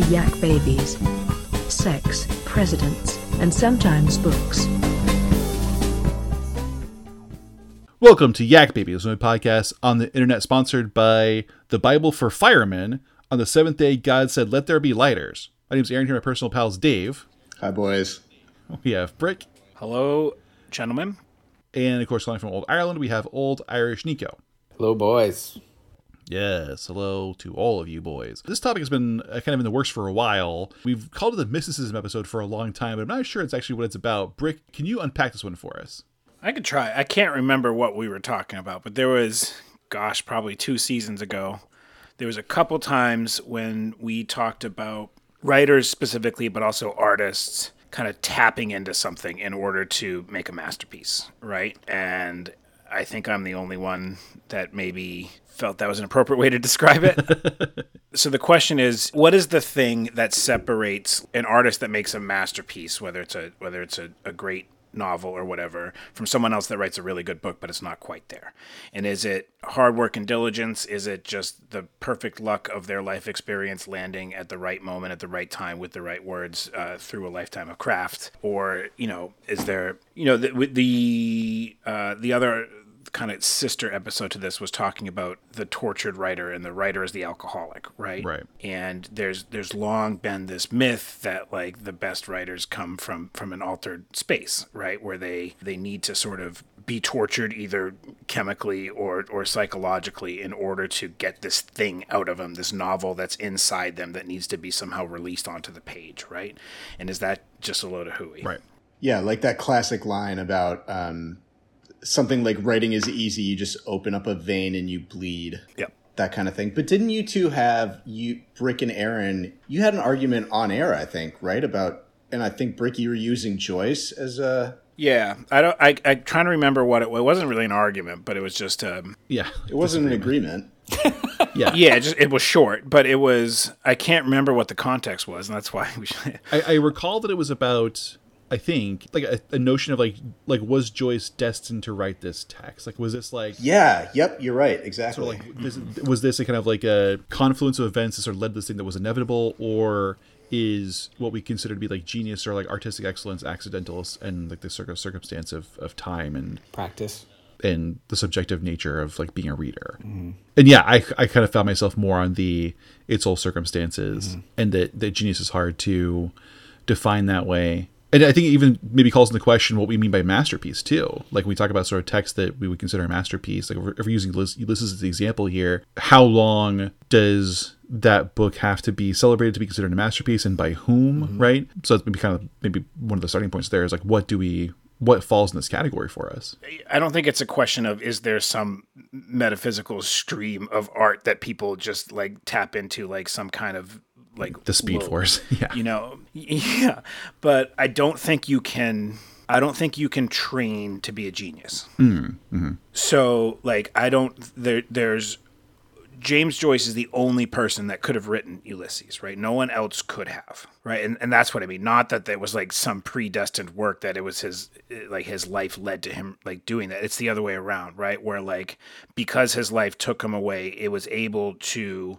the Yak Babies. Sex, presidents, and sometimes books. Welcome to Yak Babies, my podcast on the internet sponsored by the Bible for Firemen. On the seventh day, God said, Let there be lighters. My name's Aaron here, my personal pals Dave. Hi, boys. We have Brick. Hello, gentlemen. And of course, calling from Old Ireland, we have Old Irish Nico. Hello, boys. Yes, hello to all of you boys. This topic has been uh, kind of in the works for a while. We've called it the mysticism episode for a long time, but I'm not sure it's actually what it's about. Brick, can you unpack this one for us? I could try. I can't remember what we were talking about, but there was, gosh, probably two seasons ago. There was a couple times when we talked about writers specifically, but also artists kind of tapping into something in order to make a masterpiece, right? And I think I'm the only one that maybe felt that was an appropriate way to describe it. so the question is, what is the thing that separates an artist that makes a masterpiece, whether it's a whether it's a, a great novel or whatever from someone else that writes a really good book but it's not quite there? And is it hard work and diligence? Is it just the perfect luck of their life experience landing at the right moment at the right time with the right words uh, through a lifetime of craft? Or you know is there you know the the uh, the other kind of sister episode to this was talking about the tortured writer and the writer is the alcoholic right Right. and there's there's long been this myth that like the best writers come from from an altered space right where they they need to sort of be tortured either chemically or or psychologically in order to get this thing out of them this novel that's inside them that needs to be somehow released onto the page right and is that just a load of hooey Right. Yeah, like that classic line about um, something like writing is easy. You just open up a vein and you bleed. yep That kind of thing. But didn't you two have you Brick and Aaron? You had an argument on air, I think, right? About and I think Brick, you were using Joyce as a. yeah i don't i i'm trying to remember what it, well, it wasn't really an argument but it was just um Yeah. It wasn't an agreement. Yeah. yeah it just it was short but it was i can't remember what the context was and that's why we should I, I recall that it was about I think like a, a notion of like like was Joyce destined to write this text? Like was this like Yeah. Yep. You're right. Exactly. sort of like this, was this a kind of like a confluence of events that sort of led to this thing that was inevitable, or is what we consider to be like genius or like artistic excellence accidental and like the circ- circumstance of, of time and Practice. and the subjective nature of like being a reader. Mm-hmm. And yeah, I, I kind of found myself more on the it's all circumstances mm-hmm. and that, that genius is hard to define that way. And I think it even maybe calls into question what we mean by masterpiece too. Like when we talk about sort of text that we would consider a masterpiece, like if we're, if we're using Ulysses Ulysses as the example here, how long does that book have to be celebrated to be considered a masterpiece and by whom, mm-hmm. right? So that's maybe kind of maybe one of the starting points there is like what do we what falls in this category for us? I don't think it's a question of is there some metaphysical stream of art that people just like tap into like some kind of like The Speed Force. Yeah. You know, yeah. But I don't think you can I don't think you can train to be a genius. Mm, mm-hmm. So like I don't there there's James Joyce is the only person that could have written Ulysses, right? No one else could have, right? And and that's what I mean. Not that there was like some predestined work that it was his like his life led to him like doing that. It's the other way around, right? Where like because his life took him away, it was able to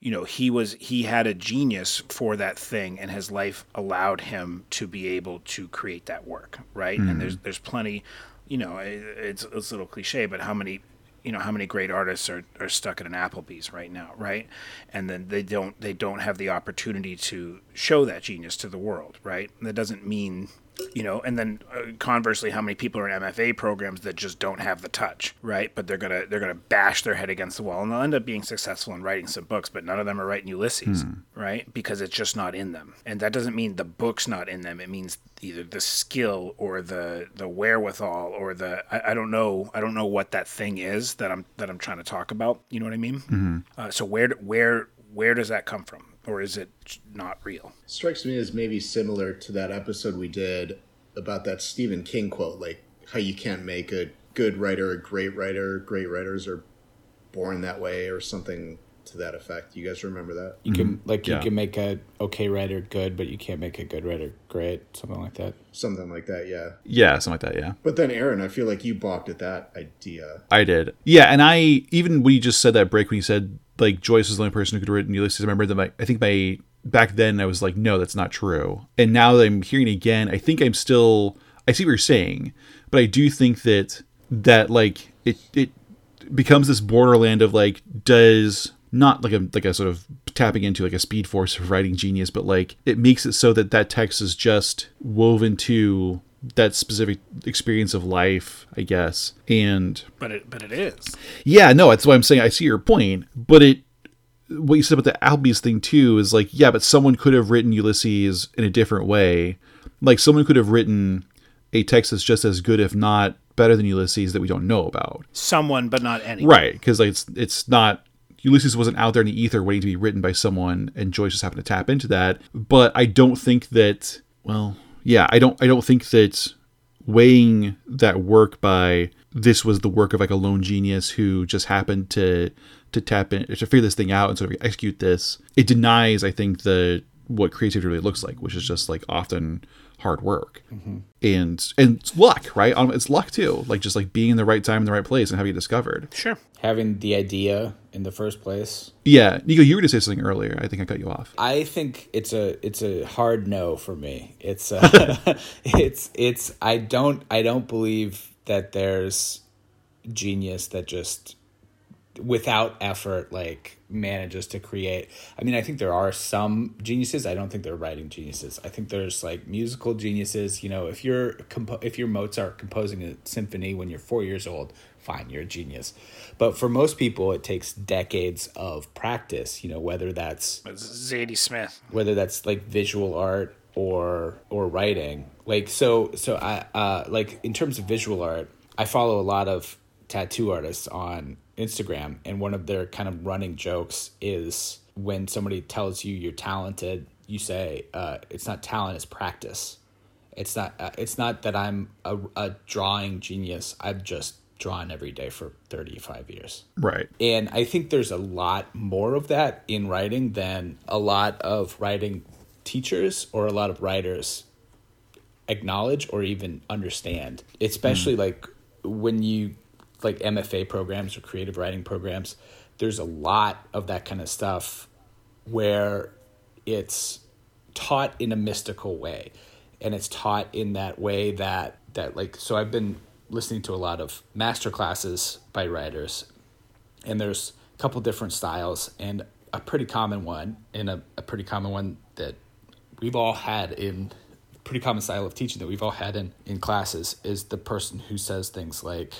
you know he was he had a genius for that thing and his life allowed him to be able to create that work right? And there's mm-hmm. there's plenty you know it, it's it's a little cliche but how many you know how many great artists are, are stuck at an applebee's right now right? And then they don't they don't have the opportunity to show that genius to the world right? That doesn't mean you know and then uh, conversely how many people are in mfa programs that just don't have the touch right? But they're gonna they're gonna bash their head against the wall and they'll end up being successful in writing some books but none of them are writing ulysses right? Because it's just not in them. And that doesn't mean the book's not in them. It means either the skill or the the wherewithal or the I, I don't know I don't know what that thing is that I'm that I'm trying to talk about. You know what I mean? Uh, so where where where does that come from or is it not real strikes me as maybe similar to that episode we did about that Stephen King quote, like how you can't make a good writer a great writer. Great writers are born that way, or something to that effect. You guys remember that? You can mm-hmm. like you can make a okay writer good, but you can't make a good writer great. Something like that. Something like that, yeah. Yeah, something like that. Yeah. But then, Aaron, I feel like you balked at that idea. I did. Yeah, and I even when you just said that Brick when you said like Joyce was the only person who could have written Ulysses, I remember that my I think my back then I was like, no, that's not true. And now that I'm hearing it again, I think I'm still I see what you're saying, but I do think that that like it it becomes this borderland of like does not like a like a sort of tapping into like a speed force of writing genius, but like it makes it so that that text is just woven to that specific experience of life, I guess. And But it but it is. yeah, no, that's why I'm saying I see your point, but it what you said about the Applebee's thing too is like, yeah, but someone could have written Ulysses in a different way. Like someone could have written a text that's just as good, if not better than Ulysses that we don't know about. Someone, but not any. Right, because like it's it's not Ulysses wasn't out there in the ether waiting to be written by someone, and Joyce just happened to tap into that. But I don't think that. Well, yeah, I don't. I don't think that weighing that work by this was the work of like a lone genius who just happened to to tap in to figure this thing out and sort of execute this. It denies, I think, the what creativity really looks like, which is just like often hard work and and it's luck, right? Um, It's luck too, like just like being in the right time in the right place and having it discovered. Sure. Having the idea in the first place. Yeah, Nico, you were to say something earlier. I think I cut you off. I think it's a it's a hard no for me. It's uh, it's it's I don't I don't believe that there's genius that just without effort like manages to create. I mean, I think there are some geniuses. I don't think they're writing geniuses. I think there's like musical geniuses. You know, if you're compo- if you're Mozart composing a symphony when you're four years old, fine, you're a genius. But for most people, it takes decades of practice. You know, whether that's Zadie Smith. whether that's like visual art or or writing like so so i uh like in terms of visual art i follow a lot of tattoo artists on instagram and one of their kind of running jokes is when somebody tells you you're talented you say uh it's not talent it's practice it's not uh, it's not that i'm a, a drawing genius i've just drawn every day for 35 years Right. and I think there's a lot more of that in writing than a lot of writing teachers or a lot of writers acknowledge or even understand. Especially like when you like MFA programs or creative writing programs, there's a lot of that kind of stuff where it's taught in a mystical way. And it's taught in that way that that like so I've been listening to a lot of master classes by writers and there's a couple different styles and a pretty common one and a, a pretty common one that we've all had in pretty common style of teaching that we've all had in, in classes is the person who says things like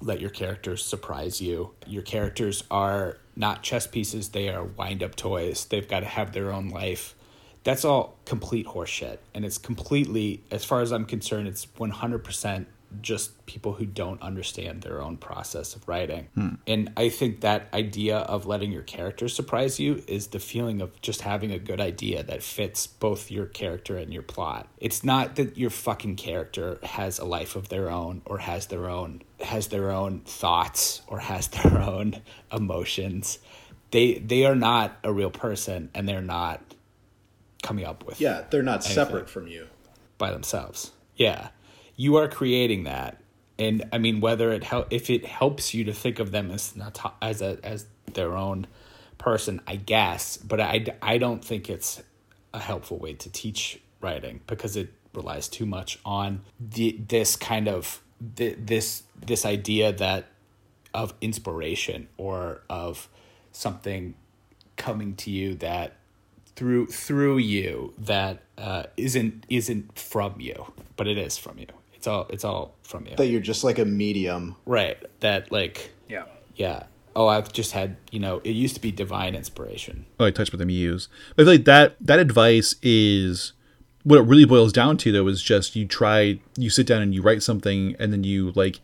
let your characters surprise you. Your characters are not chess pieces they are wind up toys. They've got to have their own life. That's all complete horseshit and it's completely as far as i'm concerned it's 100% just people who don't understand their own process of writing hmm. and i think that idea of letting your character surprise you is the feeling of just having a good idea that fits both your character and your plot it's not that your fucking character has a life of their own or has their own has their own thoughts or has their own emotions they they are not a real person and they're not coming up with Yeah, they're not separate from you. by themselves. Yeah. You are creating that. And I mean whether it help if it helps you to think of them as not as a as their own person, I guess, but I I don't think it's a helpful way to teach writing because it relies too much on the this kind of the, this this idea that of inspiration or of something coming to you that through through you that uh, isn't isn't from you, but it is from you. It's all it's all from you. That you're just like a medium. right. That like Yeah. yeah. Oh, I've just had you know. It used to be divine inspiration. Oh, I touched with the muse. But I feel like that that advice is what it really boils down to though is just you try you sit down and you write something and then you like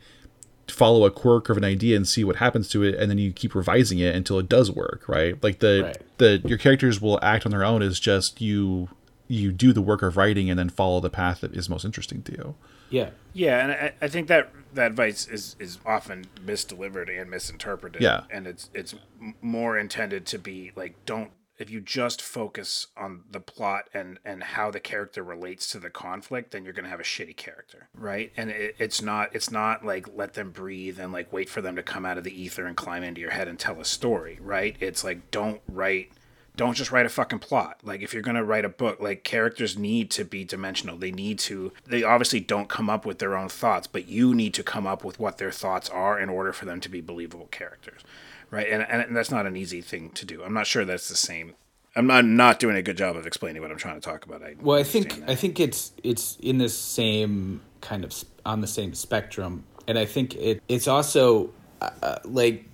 follow a quirk of an idea and see what happens to it and then you keep revising it until it does work, right? Like the Right. the your characters will act on their own is just you you do the work of writing and then follow the path that is most interesting to you. Yeah. Yeah, and I, I think that that advice is, is often misdelivered and misinterpreted. Yeah. and it's it's more intended to be like don't if you just focus on the plot and and how the character relates to the conflict, then you're gonna have a shitty character, right? And it, it's not it's not like let them breathe and like wait for them to come out of the ether and climb into your head and tell a story, right? It's like don't write don't just write a fucking plot. Like if you're going to write a book, like characters need to be dimensional. They need to they obviously don't come up with their own thoughts, but you need to come up with what their thoughts are in order for them to be believable characters. Right? And and that's not an easy thing to do. I'm not sure that's the same I'm not, not doing a good job of explaining what I'm trying to talk about. I well, I think I think it's it's in the same kind of on the same spectrum, and I think it it's also uh, uh, like,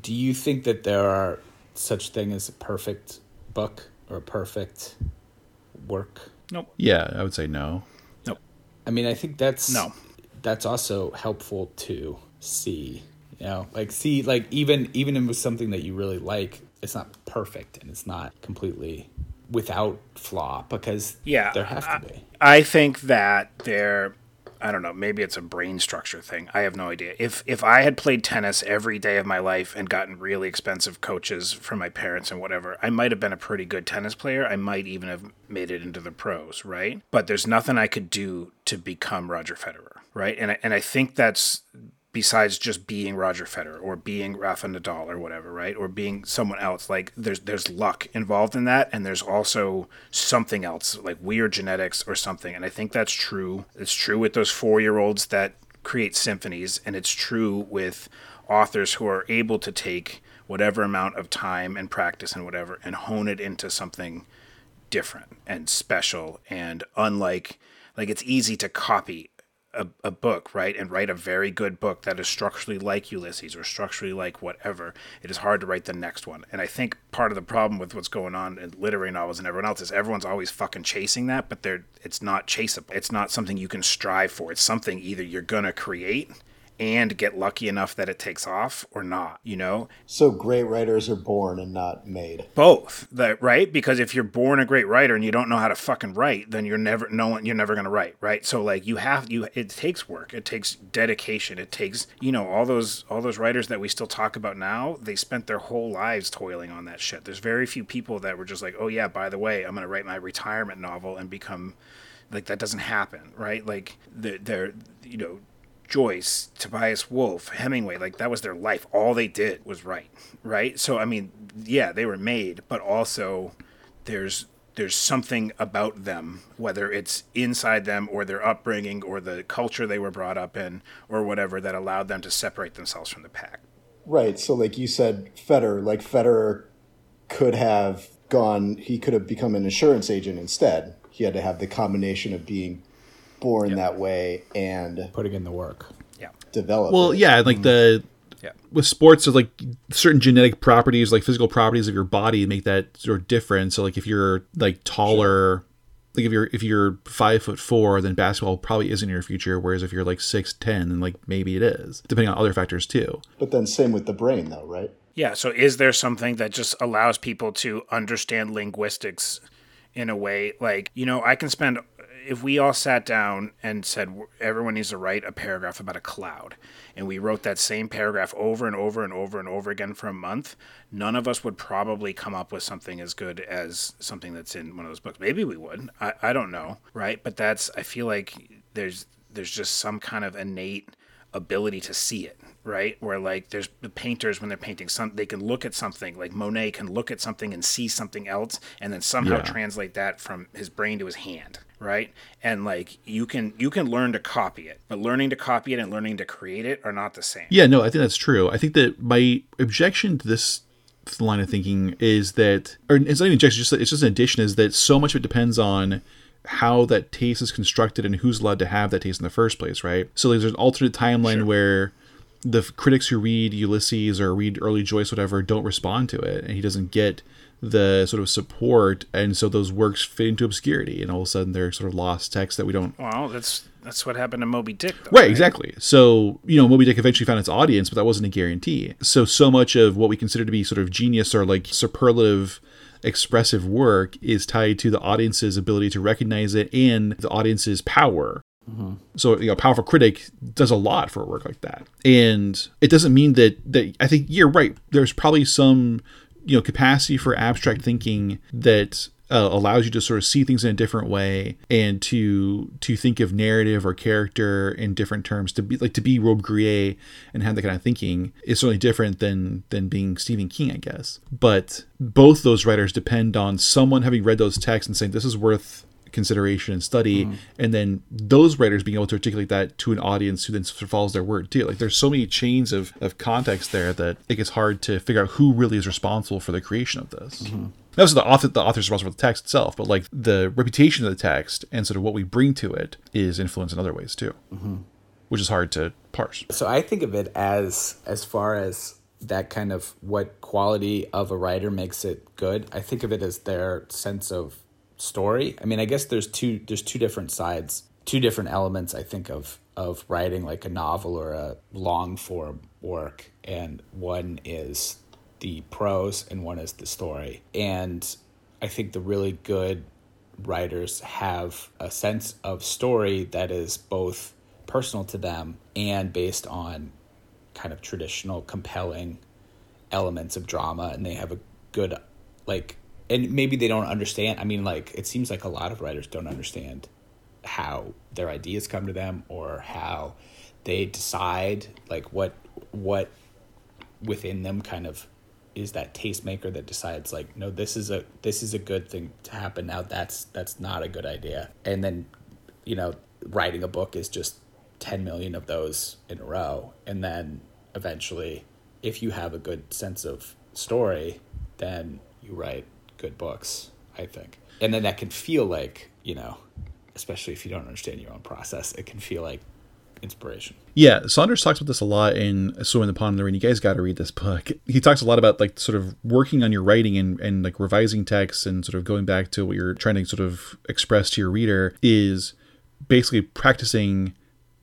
do you think that there are such thing as a perfect book or a perfect work? Nope. Yeah, I would say no. Nope. I mean, I think that's no. That's also helpful to see. You know, like see, like even even if with something that you really like, it's not perfect and it's not completely without flaw because yeah, there has to be. I think that there I don't know, maybe it's a brain structure thing. I have no idea. If if I had played tennis every day of my life and gotten really expensive coaches from my parents and whatever, I might have been a pretty good tennis player. I might even have made it into the pros, right? But there's nothing I could do to become Roger Federer, right? And I, and I think that's besides just being Roger Federer or being Rafa Nadal or whatever, right? Or being someone else. Like there's there's luck involved in that, and there's also something else, like weird genetics or something. And I think that's true. It's true with those four year olds that create symphonies, and it's true with authors who are able to take whatever amount of time and practice and whatever and hone it into something different and special and unlike like it's easy to copy a, a book, right, and write a very good book that is structurally like Ulysses or structurally like whatever, it is hard to write the next one. And I think part of the problem with what's going on in literary novels and everyone else is everyone's always fucking chasing that, but they're it's not chaseable. It's not something you can strive for. It's something either you're gonna create and get lucky enough that it takes off or not, you know? So great writers are born and not made. Both, that right? Because if you're born a great writer and you don't know how to fucking write, then you're never no one you're never going to write, right? So like you have you it takes work, it takes dedication, it takes, you know, all those all those writers that we still talk about now, they spent their whole lives toiling on that shit. There's very few people that were just like, "Oh yeah, by the way, I'm going to write my retirement novel and become like that doesn't happen, right? Like they're, you know, Joyce, Tobias Wolff, Hemingway, like that was their life. All they did was write, right? So I mean, yeah, they were made, but also there's there's something about them, whether it's inside them or their upbringing or the culture they were brought up in or whatever that allowed them to separate themselves from the pack. Right. So like you said, Federer, like Federer could have gone he could have become an insurance agent instead. He had to have the combination of being born yep. that way and putting in the work. Yeah. Develop. Well, yeah, like mm-hmm. the yeah. with sports there's like certain genetic properties, like physical properties of your body make that sort of different. So like if you're like taller sure. like if you're if you're five foot four, then basketball probably isn't your future. Whereas if you're like six ten, then like maybe it is, depending on other factors too. But then same with the brain though, right? Yeah. So is there something that just allows people to understand linguistics in a way like, you know, I can spend if we all sat down and said everyone needs to write a paragraph about a cloud and we wrote that same paragraph over and over and over and over again for a month none of us would probably come up with something as good as something that's in one of those books. Maybe we would. I, I don't know right? But that's i feel like there's there's just some kind of innate ability to see it right? Where like there's the painters when they're painting some they can look at something like monet can look at something and see something else and then somehow yeah. translate that from his brain to his hand right? And like you can you can learn to copy it but learning to copy it and learning to create it are not the same. Yeah no i think that's true. I think that my objection to this line of thinking is that or it's not even objection just it's just an addition is that so much of it depends on how that taste is constructed and who's allowed to have that taste in the first place right? So there's an alternate timeline sure. where the critics who read ulysses or read early joyce whatever don't respond to it and he doesn't get the sort of support, and so those works fade into obscurity, and all of a sudden they're sort of lost text that we don't. Well, that's that's what happened to Moby Dick, though, right, right? Exactly. So you know, Moby Dick eventually found its audience, but that wasn't a guarantee. So so much of what we consider to be sort of genius or like superlative expressive work is tied to the audience's ability to recognize it and the audience's power Mm-hmm. So you know, a powerful critic does a lot for a work like that, and it doesn't mean that that I think you're right. There's probably some you know capacity for abstract thinking that uh, allows you to sort of see things in a different way and to to think of narrative or character in different terms to be like to be Robbe-Grillet and have that kind of thinking is certainly different than than being Stephen King, I guess. But both those writers depend on someone having read those texts and saying this is worth consideration and study Mm-hmm. and then those writers being able to articulate that to an audience who then follows their word too like there's so many chains of, of context there that it gets hard to figure out who really is responsible for the creation of this Mm-hmm. Not also the author the author's responsible for the text itself but like the reputation of the text and sort of what we bring to it is influenced in other ways too Mm-hmm. which is hard to parse So I think of it as as far as that kind of what quality of a writer makes it good. I think of it as their sense of story. I mean, I guess there's two there's two different sides, two different elements I think of of writing like a novel or a long form work and one is the prose and one is the story. And I think the really good writers have a sense of story that is both personal to them and based on kind of traditional compelling elements of drama and they have a good like and maybe they don't understand. I mean like it seems like a lot of writers don't understand how their ideas come to them or how they decide like what what within them kind of is that tastemaker that decides like no this is a this is a good thing to happen. Now that's that's not a good idea. And then you know writing a book is just 10 million of those in a row. And then eventually if you have a good sense of story then you write good books i think and then that can feel like you know especially if you don't understand your own process it can feel like inspiration Yeah, Saunders talks about this a lot in in the Pond in the Rain. You guys got to read this book. He talks a lot about like sort of working on your writing and, and like revising texts and sort of going back to what you're trying to sort of express to your reader is basically practicing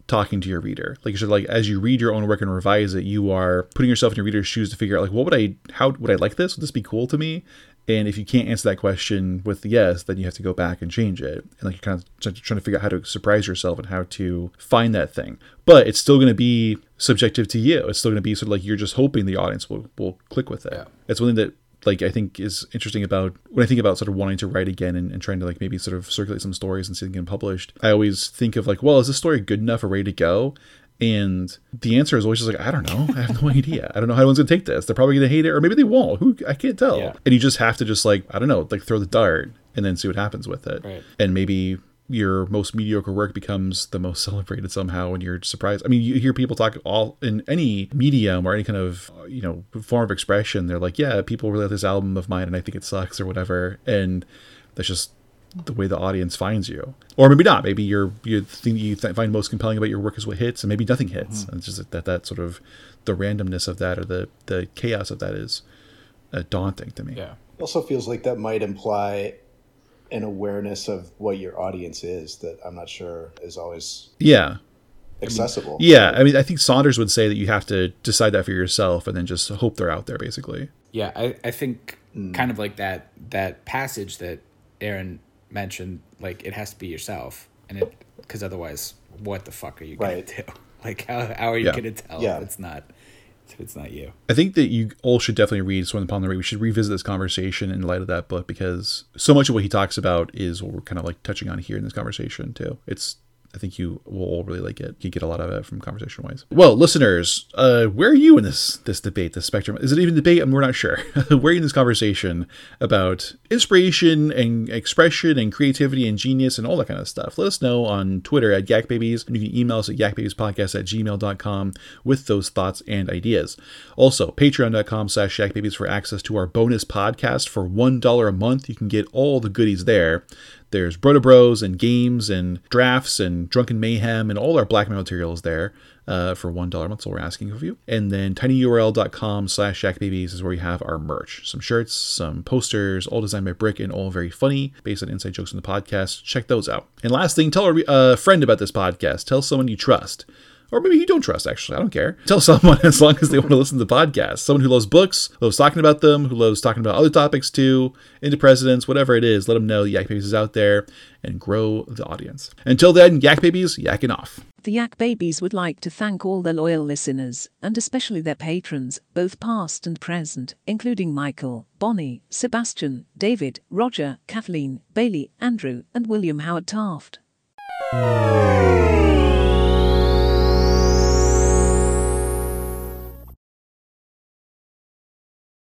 talking to your reader. Like you should like as you read your own work and revise it, you are putting yourself in your reader's shoes to figure out like what would I how would I like this? Would this be cool to me? And if you can't answer that question with the yes, then you have to go back and change it. And like you're kind of trying to figure out how to surprise yourself and how to find that thing. But it's still going to be subjective to you. It's still going to be sort of like you're just hoping the audience will, will click with it. Yeah. It's one thing that like I think is interesting about when I think about sort of wanting to write again and, and trying to like maybe sort of circulate some stories and see them get published. I always think of like, well, is this story good enough or ready to go? And the answer is always just like, I don't know. I have no idea. I don't know how anyone's gonna take this. They're probably gonna hate it, or maybe they won't. Who I can't tell. Yeah. And you just have to just like, I don't know, like throw the dart and then see what happens with it. Right. And maybe your most mediocre work becomes the most celebrated somehow and you're surprised. I mean, you hear people talk all in any medium or any kind of, uh, you know, form of expression. They're like, yeah, people really like this album of mine and I think it sucks or whatever. And that's just the way the audience finds you. Or maybe not. Maybe you're, you think you th- find most compelling about your work is what hits and maybe nothing hits. And it's just that, that sort of the randomness of that or the, the chaos of that is uh, daunting to me. yeah also feels like that might imply an awareness of what your audience is that I'm not sure is always Yeah. accessible. Yeah, I mean, I think Saunders would say that you have to decide that for yourself and then just hope they're out there, basically. Yeah, I, I think kind of like that that passage that Aaron mentioned, like it has to be yourself, and it because otherwise, what the fuck are you gonna Right. do? Like how how are you Yeah. gonna tell Yeah. if it's not if it's not you? I think that you all should definitely read Swim Upon the Ray. We should revisit this conversation in light of that book because so much of what he talks about is what we're kind of like touching on here in this conversation too. It's I think you will all really like it. You get a lot of it from conversation wise. Well, listeners, uh, where are you in this this debate, this spectrum? Is it even debate? I mean, we're not sure. where are you in this conversation about inspiration and expression and creativity and genius and all that kind of stuff? Let us know on Twitter at YakBabies, and you can email us at yakbabiespodcast at gmail.com with those thoughts and ideas. Also, patreon.com slash yakbabies for access to our bonus podcast for $1 a month. You can get all the goodies there. There's Broda Bros and games and drafts and drunken mayhem and all our blackmail materials there uh, for one dollar a month. So we're asking of you. And then tinyurl.com slash yakbabies is where we have our merch, some shirts, some posters, all designed by Brick and all very funny, based on inside jokes in the podcast. Check those out. And last thing, tell a a friend about this podcast. Tell someone you trust or maybe you don't trust, actually. I don't care. Tell someone as long as they want to listen to the podcast. Someone who loves books, loves talking about them, who loves talking about other topics too, into presidents, whatever it is. Let them know the Yak Babies is out there and grow the audience. Until then, Yak Babies, yakking off. The Yak Babies would like to thank all their loyal listeners, and especially their patrons, both past and present, including Michael, Bonnie, Sebastian, David, Roger, Kathleen, Bailey, Andrew, and William Howard Taft.